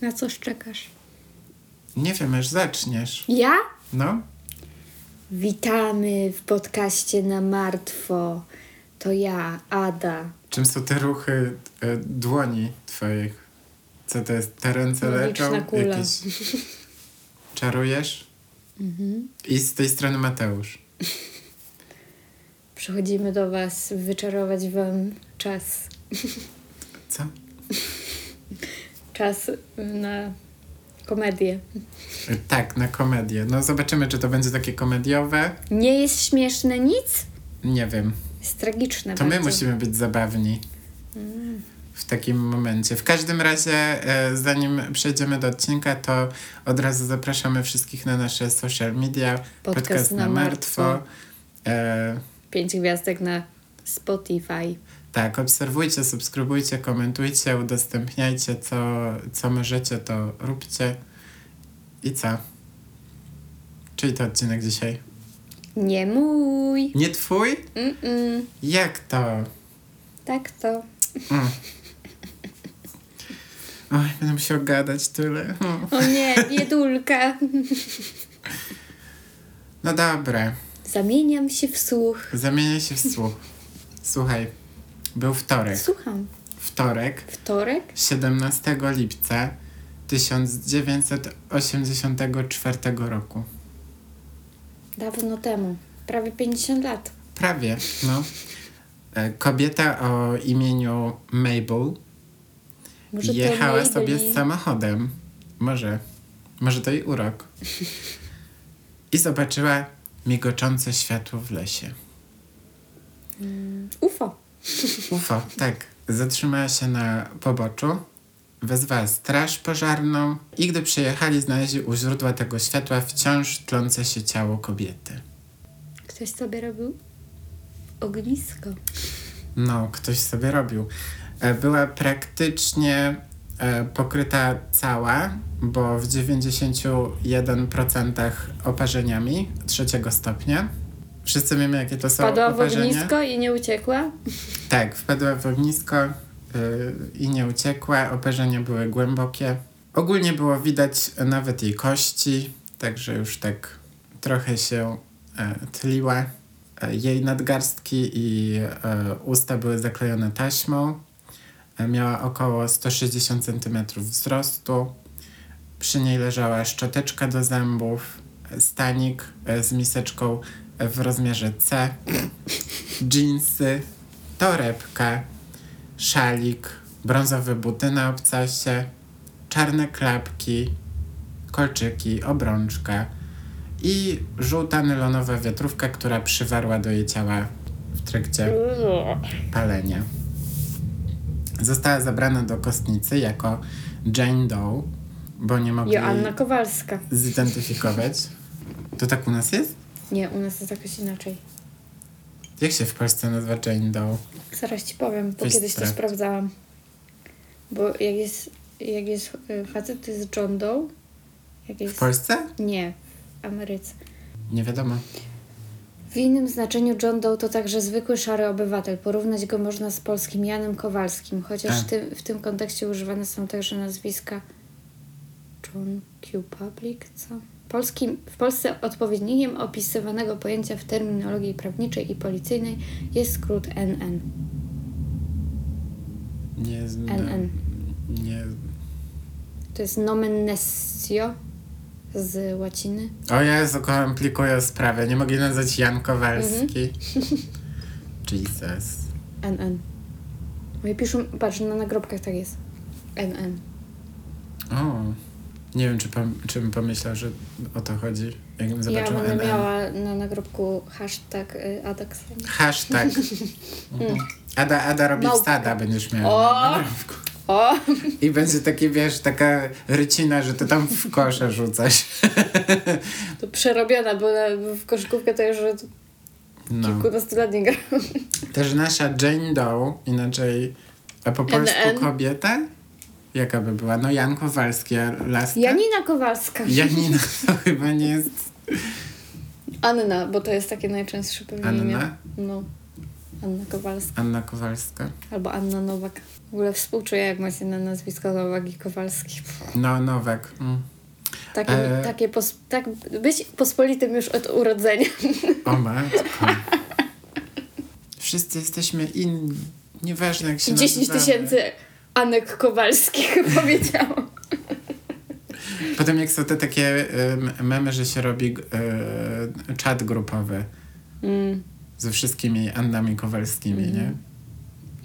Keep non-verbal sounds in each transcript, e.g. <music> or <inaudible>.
Na coś czekasz? Nie wiem, aż zaczniesz. Ja? No? Witamy w podcaście na martwo. To ja, Ada. Czym są te ruchy e, dłoni twoich? Co to jest? Te ręce Magiczna leczą? kula. Jakieś... <laughs> Czarujesz? I z tej strony Mateusz. <laughs> Przychodzimy do Was wyczarować Wam czas. Co? Czas na komedię. Tak, na komedię. No zobaczymy, czy to będzie takie komediowe. Nie jest śmieszne nic? Nie wiem. Jest tragiczne To my bardzo. musimy być zabawni. W takim momencie. W każdym razie, e, zanim przejdziemy do odcinka, to od razu zapraszamy wszystkich na nasze social media. Podcast na martwo. E, Pięć gwiazdek na Spotify. tak, obserwujcie, subskrybujcie, komentujcie, udostępniajcie, co, co możecie, to róbcie. I co? Czyli to odcinek dzisiaj? Nie mój. Nie twój? Mm-mm. Jak to? Tak to. Mm. Oj, będę musiał gadać tyle. Mm. O nie, biedulka. No dobra, Zamieniam się w słuch. zamienię się w słuch. Słuchaj, był wtorek. Słucham. Wtorek, Wtorek? 17 lipca 1984 roku. Dawno temu. Prawie 50 lat. Prawie, no. E, Kobieta o imieniu Mabel Może jechała Maybelline? sobie z samochodem. Może. Może to jej urok. I zobaczyła migoczące światło w lesie. UFO. <laughs> UFO, tak. Zatrzymała się na poboczu, wezwała straż pożarną i gdy przyjechali, znaleźli u źródła tego światła wciąż tlące się ciało kobiety. Ktoś sobie robił ognisko. No, ktoś sobie robił. E, Była praktycznie pokryta cała, bo w 91% oparzeniami trzeciego stopnia. Wszyscy wiemy, jakie to są Wpadła w oparzenia. ognisko i nie uciekła. Tak, wpadła w ognisko y, i nie uciekła. Oparzenia były głębokie. Ogólnie było widać nawet jej kości, także już tak trochę się e, tliła. E, jej nadgarstki i e, usta były zaklejone taśmą. Miała około 160 cm wzrostu. Przy niej leżała szczoteczka do zębów, stanik e, z miseczką w rozmiarze C, dżinsy, torebka, szalik, brązowe buty na obcasie, czarne klapki, kolczyki, obrączka i żółta nylonowa wiatrówka, która przywarła do jej ciała w trakcie palenia. Została zabrana do kostnicy jako Jane Doe, bo nie mogli Joanna Kowalska. zidentyfikować. To tak u nas jest? Nie, u nas jest jakoś inaczej. Jak się w Polsce nazywa Jane Doe? Zaraz ci powiem, bo Weź kiedyś to sprawdź. sprawdzałam. Bo jak jest, jak jest y, facet, to jest John Doe. Jak W jest... Polsce? Nie, w Ameryce. Nie wiadomo. W innym znaczeniu John Doe to także zwykły szary obywatel. Porównać go można z polskim Janem Kowalskim, chociaż A. w tym, w tym kontekście używane są także nazwiska John Q. Public, co? Polskim, w Polsce odpowiednikiem opisywanego pojęcia w terminologii prawniczej i policyjnej jest skrót NN. Nie znam. NN. Nie. To jest nomen nessio z łaciny. O Jezu, komplikuję sprawę. Nie mogli nazwać Jan Kowalski. <laughs> Jesus. NN. No i piszą, patrz, na nagrobkach tak jest. NN. O. Nie wiem, czy, pom- czy bym pomyślał, że o to chodzi. Jakbym Ja zobaczył będę NN. miała na nagrobku hashtag y. Hashtag. <laughs> Mhm. Ada, Ada robi Małpka. wstada, będziesz miała. O! na. O! I będzie taki, wiesz, taka rycina, że ty tam w kosze rzucasz. <laughs> To przerobiona, bo w koszykówkę to już No. kilkunastu lat nie gra. Też nasza Jane Doe, inaczej, a po polsku NN. kobieta? Jaka by była? No Jan Kowalski, laska? Janina Kowalska. Janina to <laughs> chyba nie jest... Anna, bo to jest takie najczęstsze pewnie imię. Anna? No. Anna Kowalska. Anna Kowalska. Albo Anna Nowak. W ogóle współczuję, jak macie na nazwisko Nowak i Kowalski. No, Nowak. Mm. Takie, E. takie pos, tak, być pospolitym już od urodzenia. O matko. Wszyscy jesteśmy inni. Nieważne jak się 10 nazywamy. tysięcy Anek Kowalskich <laughs> powiedziałam. Potem jak są te takie y, memy, że się robi y, czat grupowy Mm. Ze wszystkimi Annami Kowalskimi, Mhm. nie?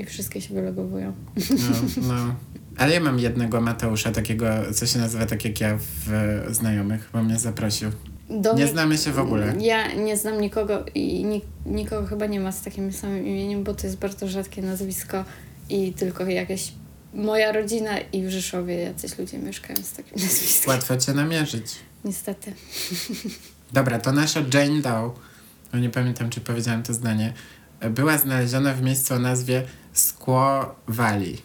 I wszystkie się wylogowują. No, no. <laughs> Ale ja mam jednego Mateusza, takiego, co się nazywa tak jak ja w e, znajomych, bo mnie zaprosił. Do Nie znamy się w ogóle. Ja nie znam nikogo i nik- nikogo chyba nie ma z takim samym imieniem, bo to jest bardzo rzadkie nazwisko i tylko jakieś moja rodzina i w Rzeszowie jacyś ludzie mieszkają z takim nazwiskiem. Łatwo cię namierzyć. Niestety. <laughs> Dobra, to nasza Jane Doe, no nie pamiętam czy powiedziałem to zdanie, była znaleziona w miejscu o nazwie. Skłowali!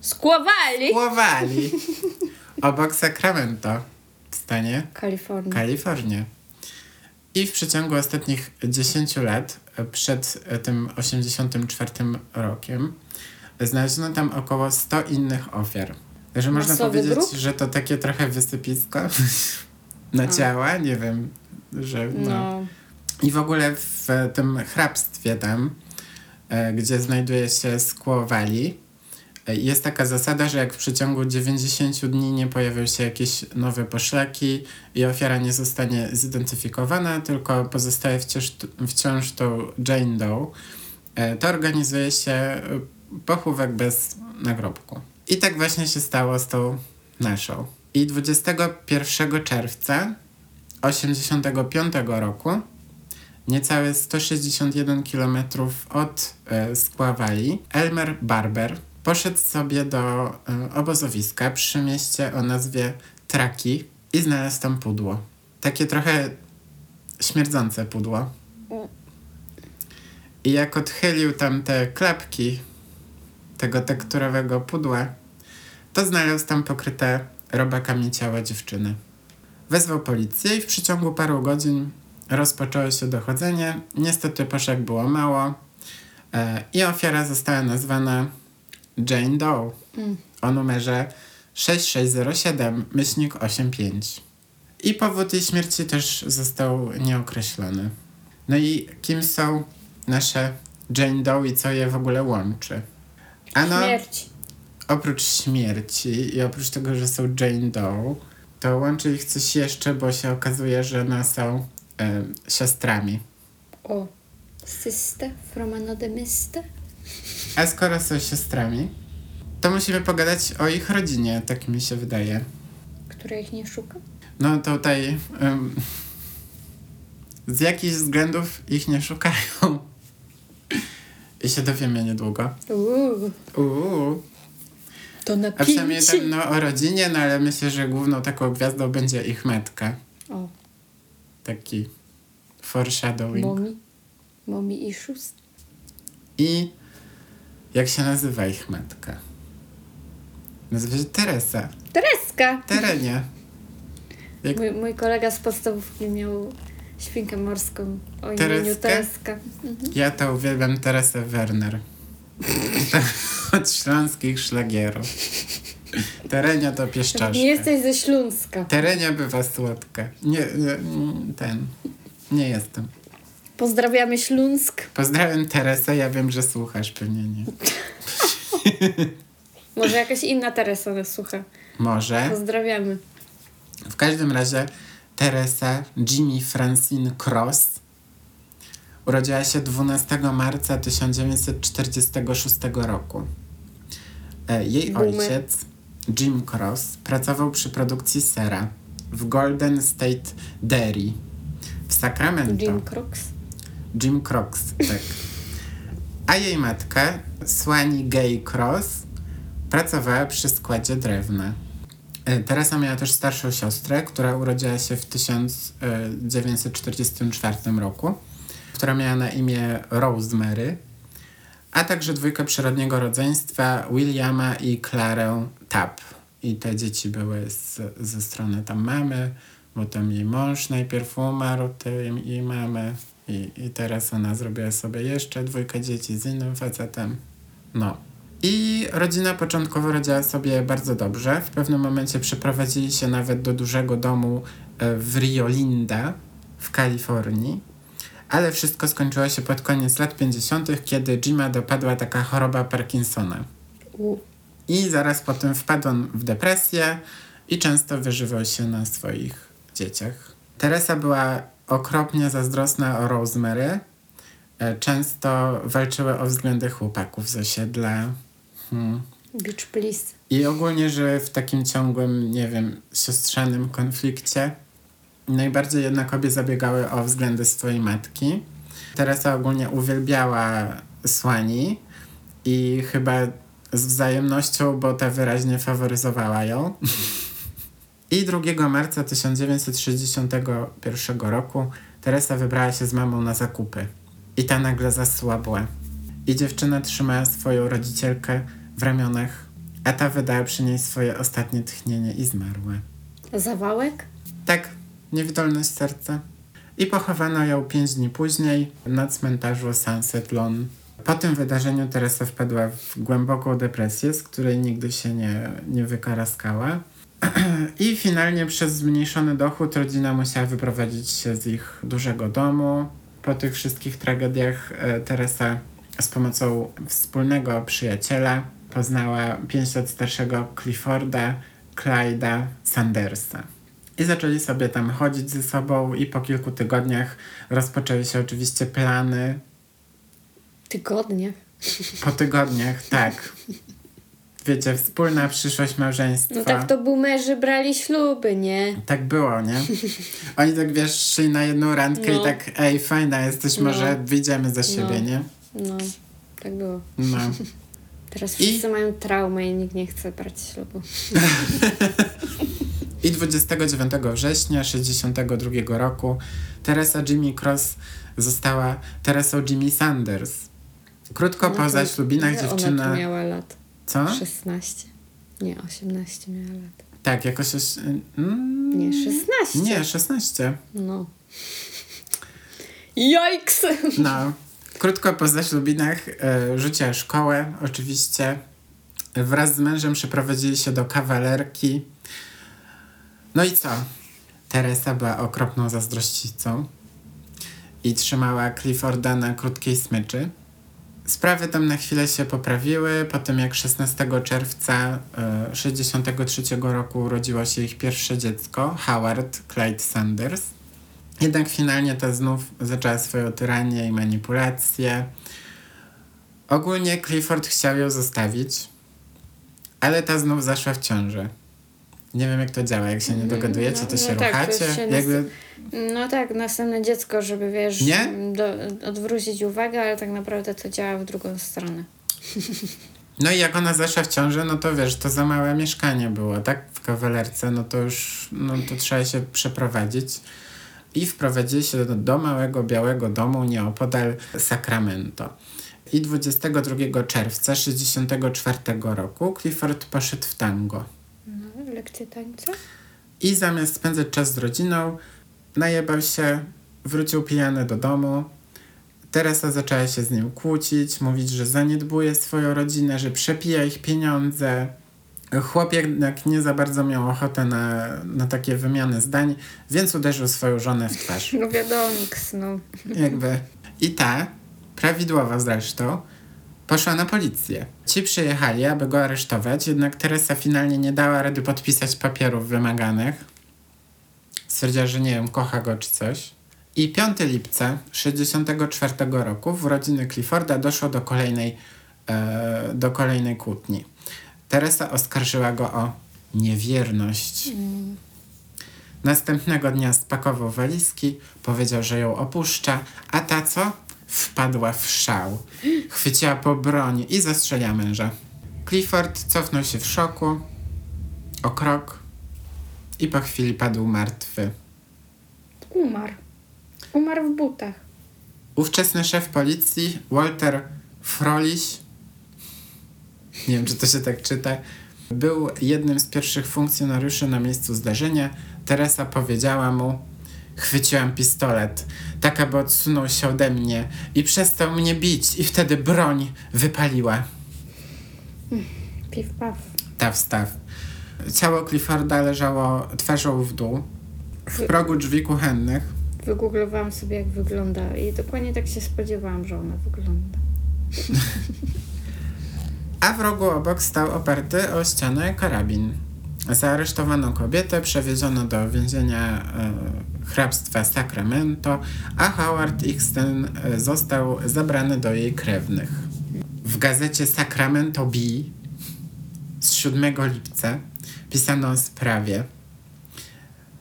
Squaw Valley! Obok Sacramento w stanie Kalifornia. Kalifornia. I w przeciągu ostatnich 10 lat, przed tym 84 rokiem, znaleziono tam około 100 innych ofiar. Także można powiedzieć, że to takie trochę wysypisko <laughs> na A. ciała, nie wiem, że no. No. I w ogóle w tym hrabstwie tam, e, gdzie znajduje się Valley, e, jest taka zasada, że jak w przeciągu 90 dni nie pojawią się jakieś nowe poszlaki i ofiara nie zostanie zidentyfikowana, tylko pozostaje wciąż, wciąż tą Jane Doe, e, to organizuje się pochówek bez nagrobku. I tak właśnie się stało z tą naszą. I 21 czerwca 85 roku niecałe 161 km od e, Skławali, Elmer Barber poszedł sobie do e, obozowiska przy mieście o nazwie Traki i znalazł tam pudło. Takie trochę śmierdzące pudło. I jak odchylił tam te klapki tego tekturowego pudła, to znalazł tam pokryte robakami ciała dziewczyny. Wezwał policję i w przeciągu paru godzin rozpoczęło się dochodzenie. Niestety poszek było mało e, i ofiara została nazwana Jane Doe Mm. o numerze 6607 myślnik 85. I powód jej śmierci też został nieokreślony. No i kim są nasze Jane Doe i co je w ogóle łączy? Ano, Śmierć. oprócz śmierci i oprócz tego, że są Jane Doe, to łączy ich coś jeszcze, bo się okazuje, że one są e, siostrami. O. Sister from another mister? A skoro są siostrami, to musimy pogadać o ich rodzinie, tak mi się wydaje. Która ich nie szuka? No tutaj em, z jakichś względów ich nie szukają. I się dowiemy niedługo. Uuu. Uuu. To na A przynajmniej tam no, o rodzinie, no ale myślę, że główną taką gwiazdą będzie ich metka. O. Taki foreshadowing. Mommy. Mommy issues. I jak się nazywa ich matka? Nazywa się Teresa. Tereska! Terenie. Jak Mój, mój kolega z podstawówki miał świnkę morską o imieniu Tereskę? Tereska. ja to uwielbiam Teresę Werner. <laughs> <laughs> Od śląskich szlagierów. Terenia to pieszczoszka. Nie jesteś ze Śląska. Terenia bywa słodka. Nie, nie, ten. Nie jestem. Pozdrawiamy Śląsk. Pozdrawiam Teresę, ja wiem, że słuchasz, pewnie nie. <laughs> Może jakaś inna Teresa nas słucha. Może. Pozdrawiamy. W każdym razie Teresa Jimmy Francine Cross urodziła się 12 marca 1946 roku. E, Jej Boomer. ojciec, Jim Cross, pracował przy produkcji sera w Golden State Dairy w Sacramento. Jim Crocs. Jim Crocs, tak. A jej matka, Słani Gay Cross, pracowała przy składzie drewna. E, Teresa miała też starszą siostrę, która urodziła się w 1944 roku, która miała na imię Rosemary, a także dwójkę przyrodniego rodzeństwa Williama i Clarę Tapp. I te dzieci były z, ze strony tam mamy, bo tam jej mąż najpierw umarł, tej jej mamy i, i teraz ona zrobiła sobie jeszcze dwójkę dzieci z innym facetem. No. I rodzina początkowo radziła sobie bardzo dobrze. W pewnym momencie przeprowadzili się nawet do dużego domu e, w Rio Linda w Kalifornii. Ale wszystko skończyło się pod koniec lat 50., kiedy Jima dopadła taka choroba Parkinsona. I zaraz potem wpadł on w depresję i często wyżywał się na swoich dzieciach. Teresa była okropnie zazdrosna o Rosemary. E, Często walczyły o względy chłopaków z osiedla. Hmm. Beach please. I ogólnie żyły w takim ciągłym, nie wiem, siostrzanym konflikcie. Najbardziej jednak obie zabiegały o względy swojej matki. Teresa ogólnie uwielbiała Słani i chyba z wzajemnością, bo ta wyraźnie faworyzowała ją. I 2 marca 1961 roku Teresa wybrała się z mamą na zakupy. I ta nagle zasłabła. I dziewczyna trzymała swoją rodzicielkę w ramionach, a ta wydała przy niej swoje ostatnie tchnienie i zmarła. Zawałek? Tak, niewydolność serca. I pochowano ją pięć dni później na cmentarzu Sunset Lawn. Po tym wydarzeniu Teresa wpadła w głęboką depresję, z której nigdy się nie, nie wykaraskała. <clears throat> I finalnie przez zmniejszony dochód rodzina musiała wyprowadzić się z ich dużego domu. Po tych wszystkich tragediach e, Teresa z pomocą wspólnego przyjaciela poznała 5 lat starszego Clifforda Clyda Sandersa. I zaczęli sobie tam chodzić ze sobą i po kilku tygodniach rozpoczęły się oczywiście plany. Tygodnie. Po tygodniach, tak. Wiecie, wspólna przyszłość małżeństwa. No tak to boomerzy brali śluby, nie? Tak było, nie? Oni tak wiesz, szli na jedną randkę No. i tak, ej, fajna jesteś, No. może wyjdziemy za siebie, No. nie? No, tak było. No. Teraz I- wszyscy mają traumę i nikt nie chce brać ślubu. <laughs> I 29 września 1962 roku Teresa Jimmy Cross została Teresą Jimmy Sanders. Krótko No po zaślubinach Ona dziewczyna... tu miała lat. Co? 16. Nie, 18 miała lat. Tak, jakoś... oś- Mm, Nie, 16. Nie, 16. No. Jajks! No. Krótko po zaślubinach e, rzuciła szkołę, oczywiście. Wraz z mężem przeprowadzili się do kawalerki. No i co? Teresa była okropną zazdrościcą i trzymała Clifforda na krótkiej smyczy. Sprawy tam na chwilę się poprawiły, po tym jak 16 czerwca e, 63 roku urodziło się ich pierwsze dziecko, Howard Clyde Sanders. Jednak finalnie ta znów zaczęła swoją tyranię i manipulację. Ogólnie Clifford chciał ją zostawić, ale ta znów zaszła w ciążę. Nie wiem jak to działa, jak się nie dogadujecie, to no się tak, to ruchacie. się Jakby, No tak, następne dziecko, żeby wiesz, Nie? Do, odwrócić uwagę, ale tak naprawdę to działa w drugą stronę. <laughs> no i jak ona zaszła w ciążę, no to wiesz, to za małe mieszkanie było, tak? W kawalerce, no to już, no to trzeba się przeprowadzić. I wprowadzili się do, do małego białego domu nieopodal Sacramento. I 22 czerwca 64 roku Clifford poszedł w tango. Lekcje tańca? I zamiast spędzać czas z rodziną, najebał się, wrócił pijany do domu. Teresa zaczęła się z nim kłócić, mówić, że zaniedbuje swoją rodzinę, że przepija ich pieniądze. Chłop jednak nie za bardzo miał ochotę na, na takie wymiany zdań, więc uderzył swoją żonę w twarz. No wiadomo, no. Jakby. I ta, prawidłowo zresztą, poszła na policję. Ci przyjechali, aby go aresztować, jednak Teresa finalnie nie dała rady podpisać papierów wymaganych. Stwierdziła, że nie wiem, kocha go czy coś. I 5 lipca 64 roku w urodziny Clifforda doszło do kolejnej, e, do kolejnej kłótni. Teresa oskarżyła go o niewierność. Następnego dnia spakował walizki, powiedział, że ją opuszcza, a ta co? Wpadła w szał. Chwyciła po broń i zastrzeliła męża. Clifford cofnął się w szoku o krok i po chwili padł martwy. Umarł. Umarł w butach. Ówczesny szef policji, Walter Froliś, nie wiem czy to się tak czyta, Był jednym z pierwszych funkcjonariuszy na miejscu zdarzenia. Teresa powiedziała mu: Chwyciłam pistolet, tak aby odsunął się ode mnie i przestał mnie bić, i wtedy broń wypaliła. Piw paw. Ta wstaw. Ciało Clifforda leżało twarzą w dół w progu drzwi kuchennych. Wygooglowałam sobie, jak wygląda i dokładnie tak się spodziewałam, że ona wygląda. a w rogu obok stał oparty o ścianę karabin. Zaaresztowano kobietę, przewieziono do więzienia e, hrabstwa Sacramento, a Howard Ixton e, został zabrany do jej krewnych. W gazecie Sacramento Bee z 7 lipca pisano o sprawie.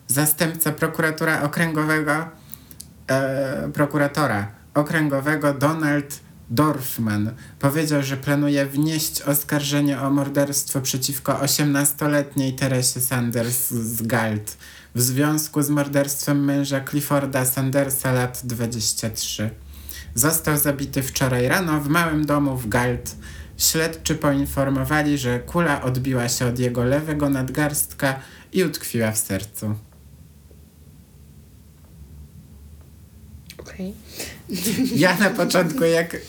Zastępca prokuratora okręgowego, e, prokuratora okręgowego Donald Dorfman powiedział, że planuje wnieść oskarżenie o morderstwo przeciwko 18-letniej Teresie Sanders z Galt w związku z morderstwem męża Clifforda Sandersa lat 23. Został zabity wczoraj rano w małym domu w Galt. Śledczy poinformowali, że kula odbiła się od jego lewego nadgarstka i utkwiła w sercu. Okej. Ja na początku, jak, e,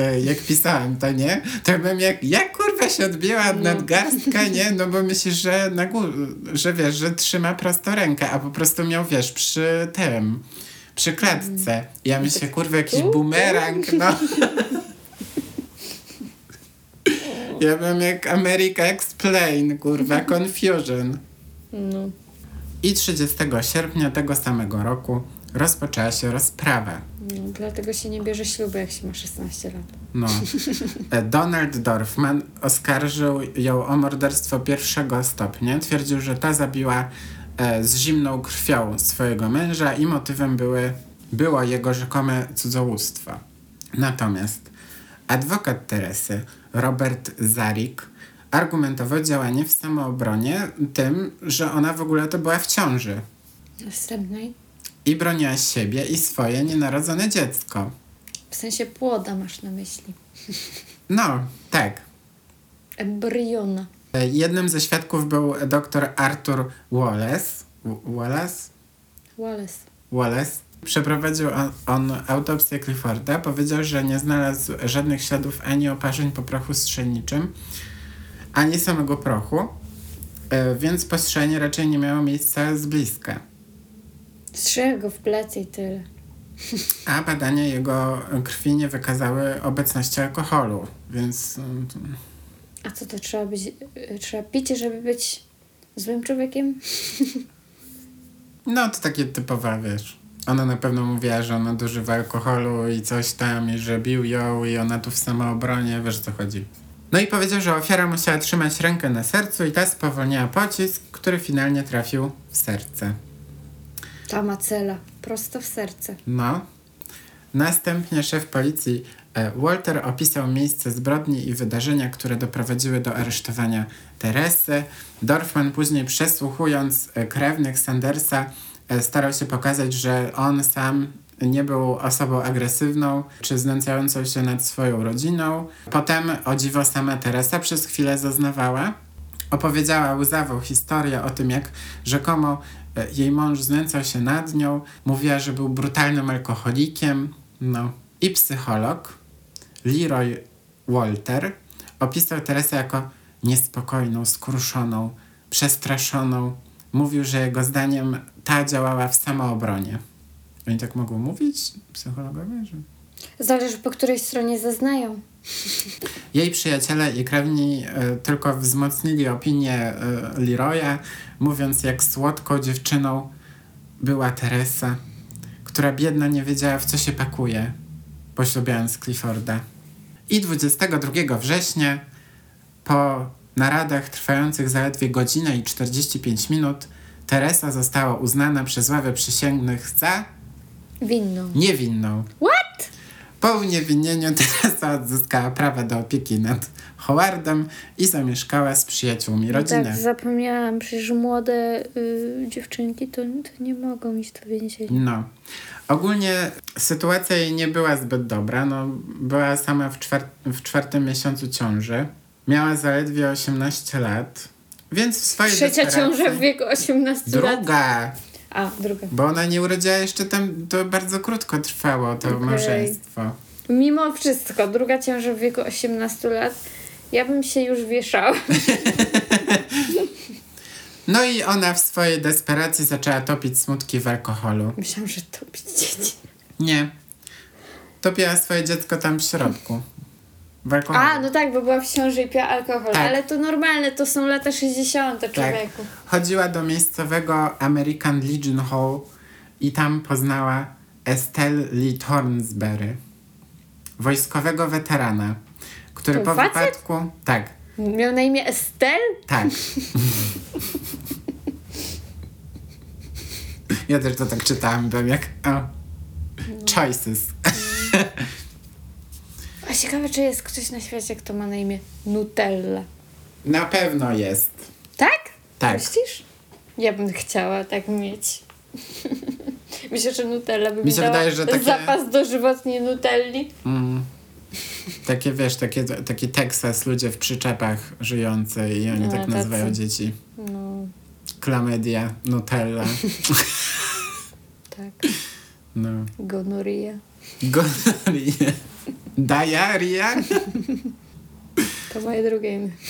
e, jak pisałem to, nie? To bym jak, jak kurwa się odbiła od No. nadgarstka, nie? No bo myślisz, że na górze, że wiesz, że trzyma prosto rękę, a po prostu miał, wiesz, przy tym, przy klatce. Ja myślę, kurwa, jakiś bumerang, no. Ja bym jak America Explain, kurwa, Confusion. No. I 30 sierpnia tego samego roku rozpoczęła się rozprawa. No. Dlatego się nie bierze ślubu, jak się ma 16 lat. No. E, Donald Dorfman oskarżył ją o morderstwo pierwszego stopnia. Twierdził, że ta zabiła e, z zimną krwią swojego męża i motywem były, było jego rzekome cudzołóstwo. Natomiast adwokat Teresy, Robert Zarik, argumentował działanie w samoobronie tym, że ona w ogóle to była w ciąży Następnej? I broniła siebie i swoje nienarodzone dziecko. W sensie płoda masz na myśli. No, tak. Embriona. Jednym ze świadków był dr Arthur Wallace. Wallace? Wallace. Wallace. Przeprowadził on, on autopsję Clifforda. Powiedział, że nie znalazł żadnych śladów ani oparzeń po prochu strzelniczym, ani samego prochu, e, więc postrzelenie raczej nie miało miejsca z bliska. Strzegł go w plecy i tyle. A badania jego krwi nie wykazały obecności alkoholu, więc mm, A co to trzeba być? Trzeba pić, żeby być złym człowiekiem? No, to takie typowe, wiesz. Ona na pewno mówiła, że ona nadużywa alkoholu i coś tam, i że bił ją i ona tu w samoobronie, wiesz o co chodzi. No i powiedział, że ofiara musiała trzymać rękę na sercu i ta spowolniła pocisk, który finalnie trafił w serce. Ta macela. Prosto w serce. No. Następnie szef policji e, Walter opisał miejsce zbrodni i wydarzenia, które doprowadziły do aresztowania Teresy. Dorfman później przesłuchując e, krewnych Sandersa e, starał się pokazać, że on sam nie był osobą agresywną czy znęcającą się nad swoją rodziną. Potem, o dziwo, sama Teresa przez chwilę zaznawała. Opowiedziała łzawą historię o tym, jak rzekomo jej mąż znęcał się nad nią. Mówiła, że był brutalnym alkoholikiem. No. I psycholog Leroy Walter opisał Teresę jako niespokojną, skruszoną, przestraszoną. Mówił, że jego zdaniem ta działała w samoobronie. Oni tak mogą mówić, psychologowie? Że... Zależy po której stronie zeznają. Jej przyjaciele i krewni e, tylko wzmocnili opinię e, Leroya, mówiąc jak słodką dziewczyną była Teresa, która biedna nie wiedziała w co się pakuje, poślubiając Clifforda. I 22 września, po naradach trwających zaledwie godzinę i 45 minut, Teresa została uznana przez ławę przysięgłych za Winną. niewinną. What? Po uniewinnieniu Teresa odzyskała prawa do opieki nad Howardem i zamieszkała z przyjaciółmi rodziny. Tak, zapomniałam. Przecież młode y, dziewczynki to, to nie mogą iść do więzienia. No. Ogólnie sytuacja jej nie była zbyt dobra. No, była sama w, czwar- w czwartym miesiącu ciąży. Miała zaledwie 18 lat, więc w swojej Trzecia ciąża w wieku 18 lat. Druga, A, druga. bo ona nie urodziła jeszcze tam, to bardzo krótko trwało to Okej. małżeństwo. Mimo wszystko, druga ciąża w wieku 18 lat, ja bym się już wieszała. <laughs> No i ona w swojej desperacji zaczęła topić smutki w alkoholu. Myślałam, że topić dzieci. Nie. Topiła swoje dziecko tam w środku. W alkoholu. A, no tak, bo była w ciąży i piła alkohol. Tak. Ale to normalne, to są lata 60. tak. człowieku. Chodziła do miejscowego American Legion Hall i tam poznała Estelle Lee Thornsberry, wojskowego weterana, który To po facet? wypadku... Tak, Miał na imię Estelle? tak. <laughs> ja też to tak czytałam, byłem jak... O. Choices. Ciekawe, czy jest ktoś na świecie, kto ma na imię Nutella. Na pewno jest. Tak? Tak. Myślisz? Ja bym chciała tak mieć. <laughs> Myślę, że Nutella by Mi mi się wydaje, że takie- zapas dożywotni Nutelli. Mm. Takie, wiesz, takie, taki Teksas, ludzie w przyczepach żyjący i oni A, tak nazywają tacy. dzieci. No, Klamedia, Nutella. <laughs> tak. No. Gonorrhea. Gonorrhea. Diarrhea. To moje drugie imię. <laughs>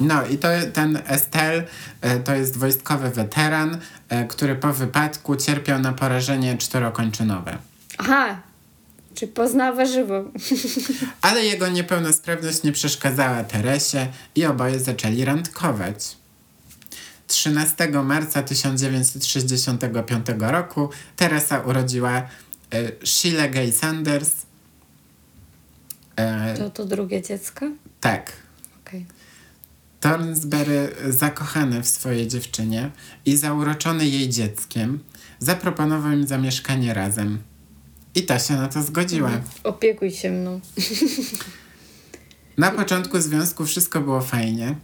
No i to ten Estelle e, to jest wojskowy weteran, e, który po wypadku cierpiał na porażenie czterokończynowe. Aha! Czy pozna warzywo? <laughs> Ale jego niepełnosprawność nie przeszkadzała Teresie i oboje zaczęli randkować. 13 marca 1965 roku Teresa urodziła Sheila Gay Sanders. E, To to drugie dziecko? tak. Okej. Thornsberry, zakochany w swojej dziewczynie i zauroczony jej dzieckiem, zaproponował im zamieszkanie razem. I ta się na to zgodziła. Opiekuj się mną. Na początku związku wszystko było fajnie.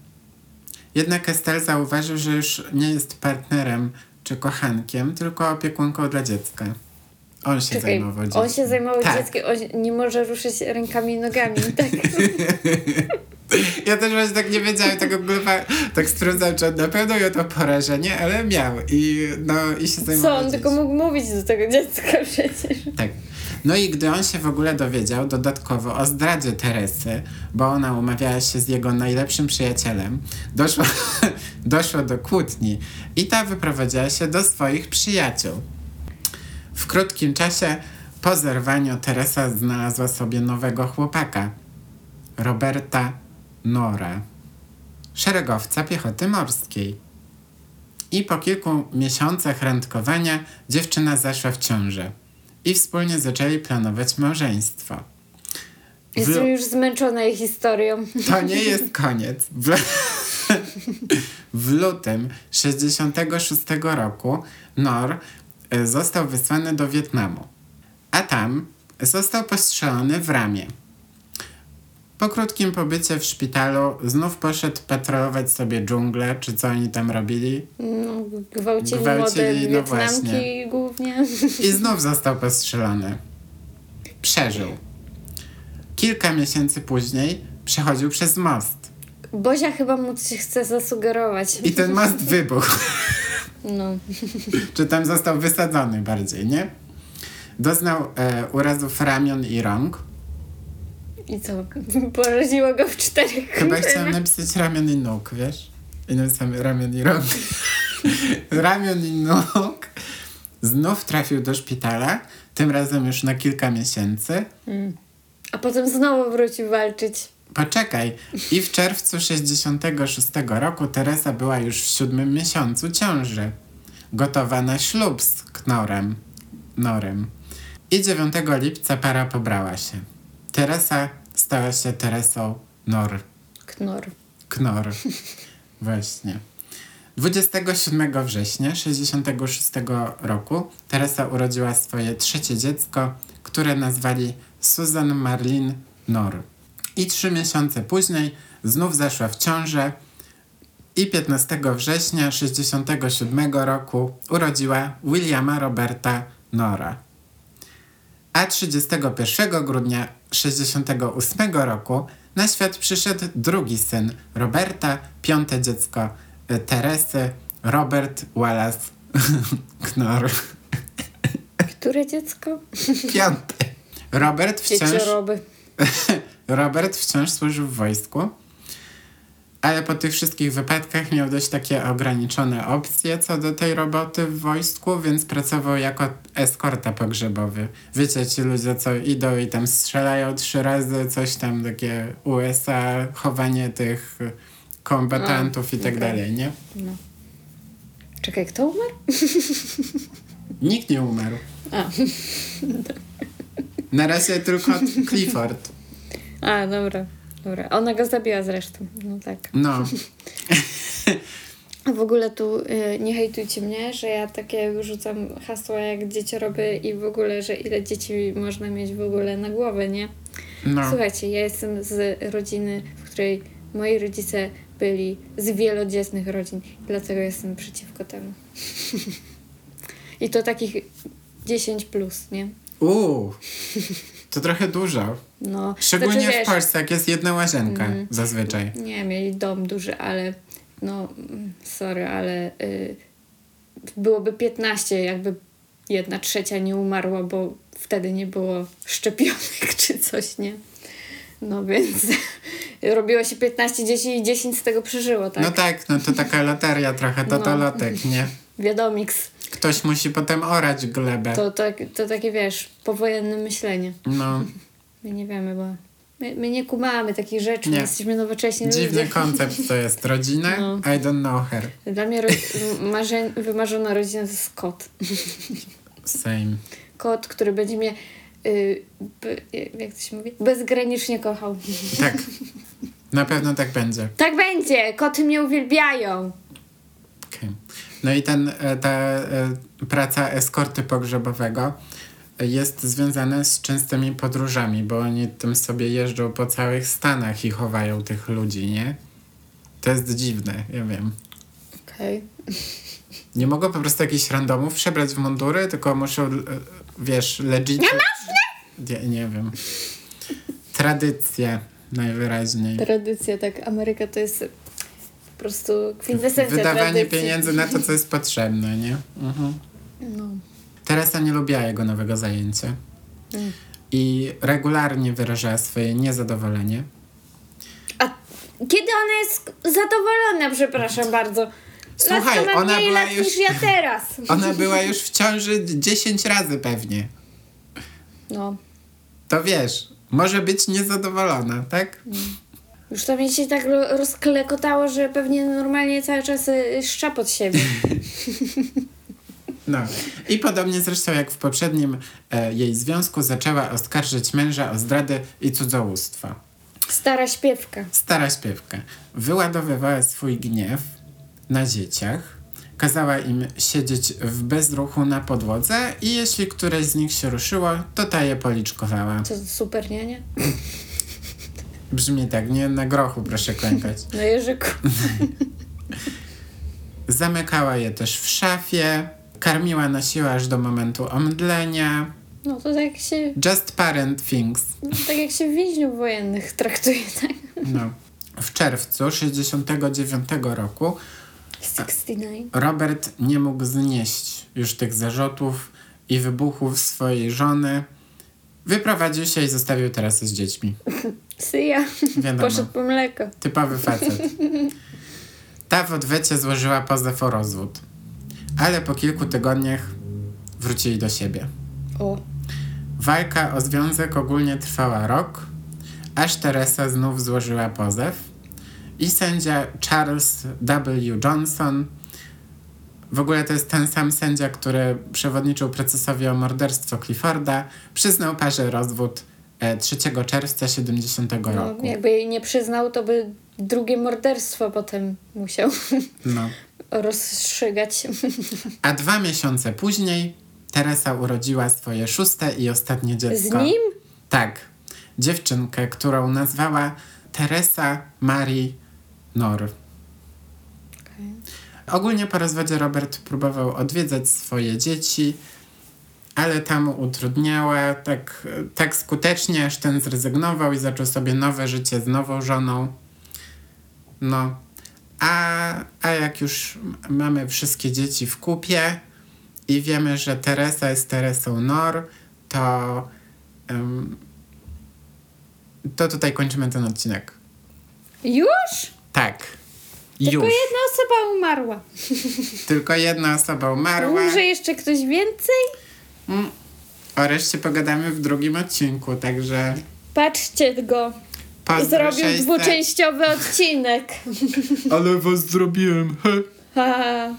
Jednak Estelle zauważył, że już nie jest partnerem czy kochankiem, tylko opiekunką dla dziecka. On się Czekaj, zajmował dzieckiem. on się zajmował tak. dzieckiem, on nie może ruszyć rękami i nogami. <laughs> Tak. Ja też właśnie tak nie wiedziałem tego glupa, tak sprawdzałem, czy on na pewno miał to porażenie, ale miał i no i się zajmował Co, on tylko mógł mówić do tego dziecka przecież. Tak. No i gdy on się w ogóle dowiedział dodatkowo o zdradzie Teresy, bo ona umawiała się z jego najlepszym przyjacielem, doszło, <laughs> doszło do kłótni i ta wyprowadziła się do swoich przyjaciół. W krótkim czasie po zerwaniu Teresa znalazła sobie nowego chłopaka, Roberta Nora, szeregowca piechoty morskiej. I po kilku miesiącach randkowania dziewczyna zaszła w ciążę i wspólnie zaczęli planować małżeństwo. Jestem już zmęczona jej historią. to nie jest <laughs> koniec. W, <laughs> w lutym 66 roku Nor został wysłany do Wietnamu, a tam został postrzelony w ramię. Po krótkim pobycie w szpitalu znów poszedł patrolować sobie dżunglę, czy co oni tam robili, No, gwałcili, Gwałcili, młode no właśnie. głównie. I znów został postrzelony. Przeżył. Kilka miesięcy później przechodził przez most. Bozia chyba mu coś chce zasugerować. I ten most wybuchł. <laughs> No. <laughs> Czy tam został wysadzony bardziej, nie? Doznał e, urazów ramion i rąk. I co? Poraziło go w czterech Chyba chciałem napisać ramion i nóg, wiesz? I napisałem ramion i rąk. <laughs> ramion i nóg. Znów trafił do szpitala, tym razem już na kilka miesięcy. A potem znowu wrócił walczyć. Poczekaj. I w czerwcu 66 roku Teresa była już w siódmym miesiącu ciąży. Gotowa na ślub z Knorem. Norem. I 9 lipca para pobrała się. Teresa stała się Teresą Nor. Knor. Knor. <laughs> Właśnie. 27 września 66 roku Teresa urodziła swoje trzecie dziecko, które nazwali Susan Marlin Nor. I trzy miesiące później znów zaszła w ciążę i 15 września 67 roku urodziła Williama Roberta Nora. A 31 grudnia 68 roku na świat przyszedł drugi syn Roberta, piąte dziecko e, Teresy, Robert Wallace <laughs> Knorr. Które dziecko? Piąte. Robert wciąż, Dziecioroby. <laughs> Robert wciąż służył w wojsku, ale po tych wszystkich wypadkach miał dość takie ograniczone opcje co do tej roboty w wojsku, więc pracował jako eskorta pogrzebowy. Wiecie, ci ludzie, co idą i tam strzelają trzy razy, coś tam takie USA, chowanie tych kombatantów i tak okej. dalej, nie? No. Czekaj, kto umarł? Nikt nie umarł. A, <laughs> Na razie tylko Clifford. A dobra. Dobra. Ona go zabiła zresztą. No tak. No, A <laughs> w ogóle tu y, nie hejtujcie mnie, że ja takie wyrzucam hasła jak dziecioroby i w ogóle, że ile dzieci można mieć w ogóle na głowę, nie? no. Słuchajcie, ja jestem z rodziny, w której moi rodzice byli z wielodzietnych rodzin, dlatego jestem przeciwko temu. <laughs> I to takich 10 plus, nie? Uuu, <laughs> to trochę dużo. No, Szczególnie znaczy, w wiesz, Polsce, jak jest jedna łazienka Mhm. zazwyczaj. Nie, mieli dom duży, ale no, mm, sorry, ale y, byłoby 15, jakby jedna trzecia nie umarła, bo wtedy nie było szczepionek czy coś, nie? No więc <laughs> robiło się 15 dzieci i 10 z tego przeżyło, tak? No tak, no to taka loteria trochę, to to No. lotek, nie? Wiadomiks. Ktoś musi potem orać glebę. To, to, to takie, wiesz, powojenne myślenie. No, My nie wiemy, bo my, my nie kumamy takich rzeczy, Nie. my jesteśmy nowocześni dziwny ludzie. koncept to jest. Rodzina? No. I don't know her. Dla mnie ro- <laughs> marzeń, wymarzona rodzina to jest kot. Same. Kot, który będzie mnie, y, jak to się mówi, bezgranicznie kochał. Tak. Na pewno tak będzie. Tak będzie! Koty mnie uwielbiają! Okej. No i ten, e, ta e, praca eskorty pogrzebowego jest związana z częstymi podróżami, bo oni tym sobie jeżdżą po całych Stanach i chowają tych ludzi, nie? To jest dziwne, ja wiem. Okej. Nie mogą po prostu jakichś randomów przebrać w mundury, tylko muszą, e, wiesz, legit... Nie Nie, nie wiem. Tradycja najwyraźniej. Tradycja, tak. Ameryka to jest po prostu kwintesencja Wydawanie tradycji. pieniędzy na to, co jest potrzebne, nie? Mhm. No. Teresa nie lubiła jego nowego zajęcia Mm. i regularnie wyrażała swoje niezadowolenie. A kiedy ona jest zadowolona, przepraszam bardzo? Słuchaj, Laska ona była lat już- niż ja teraz. <laughs> Ona była już w ciąży 10 razy pewnie. No. To wiesz, może być niezadowolona, tak? Już to mi się tak ro- rozklekotało, że pewnie normalnie cały czas y, szcza pod siebie. No. I podobnie zresztą jak w poprzednim e, jej związku zaczęła oskarżyć męża o zdradę i cudzołóstwo. Stara śpiewka. Stara śpiewka wyładowywała swój gniew na dzieciach, kazała im siedzieć w bezruchu na podłodze i jeśli któreś z nich się ruszyło, to ta je policzkowała. Co, super, nie, nie? Brzmi tak, nie na grochu proszę klękać. <laughs> No Jerzyku. <laughs> Zamykała je też w szafie, karmiła na siłę aż do momentu omdlenia. No to tak jak się, Just parent things. no, tak jak się więźniów wojennych traktuje, <laughs> tak? No. W czerwcu 69 roku 69. Robert nie mógł znieść już tych zarzutów i wybuchów swojej żony. Wyprowadził się i zostawił Teresę z dziećmi. Syja. Wiadomo, Poszedł po mleko. typowy facet. Ta w odwecie złożyła pozew o rozwód. Ale po kilku tygodniach wrócili do siebie. O. Walka o związek ogólnie trwała rok, aż Teresa znów złożyła pozew i sędzia Charles W. Johnson, w ogóle to jest ten sam sędzia, który przewodniczył procesowi o morderstwo Clifforda, przyznał parze rozwód e, 3 czerwca 70 No, roku. jakby jej nie przyznał, to by drugie morderstwo potem musiał No. <laughs> rozstrzygać. <laughs> A dwa miesiące później Teresa urodziła swoje szóste i ostatnie Z dziecko. nim? Tak. Dziewczynkę, którą nazwała Teresa Marie Nor. Ogólnie po rozwodzie Robert próbował odwiedzać swoje dzieci, ale ta mu utrudniała tak, tak skutecznie, aż ten zrezygnował i zaczął sobie nowe życie z nową żoną. No. A, a jak już mamy wszystkie dzieci w kupie i wiemy, że Teresa jest Teresą Nor, to, em, to tutaj kończymy ten odcinek. Już? Tak. Tylko Już. jedna osoba umarła. Tylko jedna osoba umarła. Może jeszcze ktoś więcej? Mm. O reszcie pogadamy w drugim odcinku, także Patrzcie go. pozdro Zrobił 600. dwuczęściowy odcinek. <laughs> Ale was zrobiłem. he. Ha.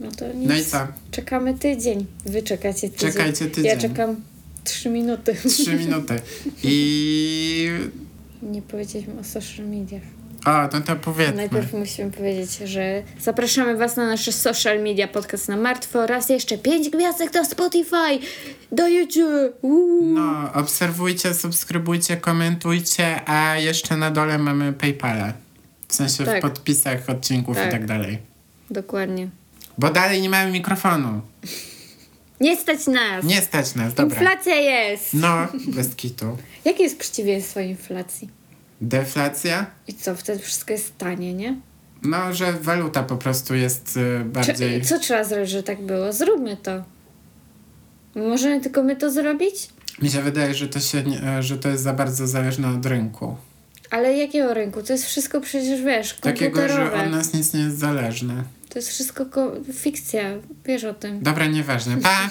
No to nic. No i co? Czekamy tydzień. Wy czekacie tydzień. Czekajcie tydzień. Ja czekam trzy minuty. Trzy minuty. <laughs> I... Nie powiedzieliśmy o social mediach. O, no to powiedzmy. Najpierw musimy powiedzieć, że zapraszamy Was na nasze social media, podcast na martwo oraz jeszcze pięć gwiazdek do Spotify, do YouTube. Uuu. No, obserwujcie, subskrybujcie, komentujcie, a jeszcze na dole mamy Paypala. W sensie Tak. w podpisach odcinków Tak. i tak dalej. Dokładnie. Bo dalej nie mamy mikrofonu. <laughs> Nie stać nas. Nie stać nas, dobra. Inflacja jest. No, bez kitu. <laughs> Jakie jest przeciwieństwo inflacji? Deflacja? I co, wtedy wszystko jest tanie, nie? No, że waluta po prostu jest y, Czy, bardziej... co trzeba zrobić, że tak było? Zróbmy to. Możemy tylko my to zrobić? Mi się wydaje, że to, się nie, e, że to jest za bardzo zależne od rynku. Ale jakiego rynku? To jest wszystko przecież, wiesz, Takiego, że komputerowe. od nas nic nie jest zależne. To jest wszystko ko- fikcja. Wiesz o tym. Dobra, nieważne. Pa! <laughs>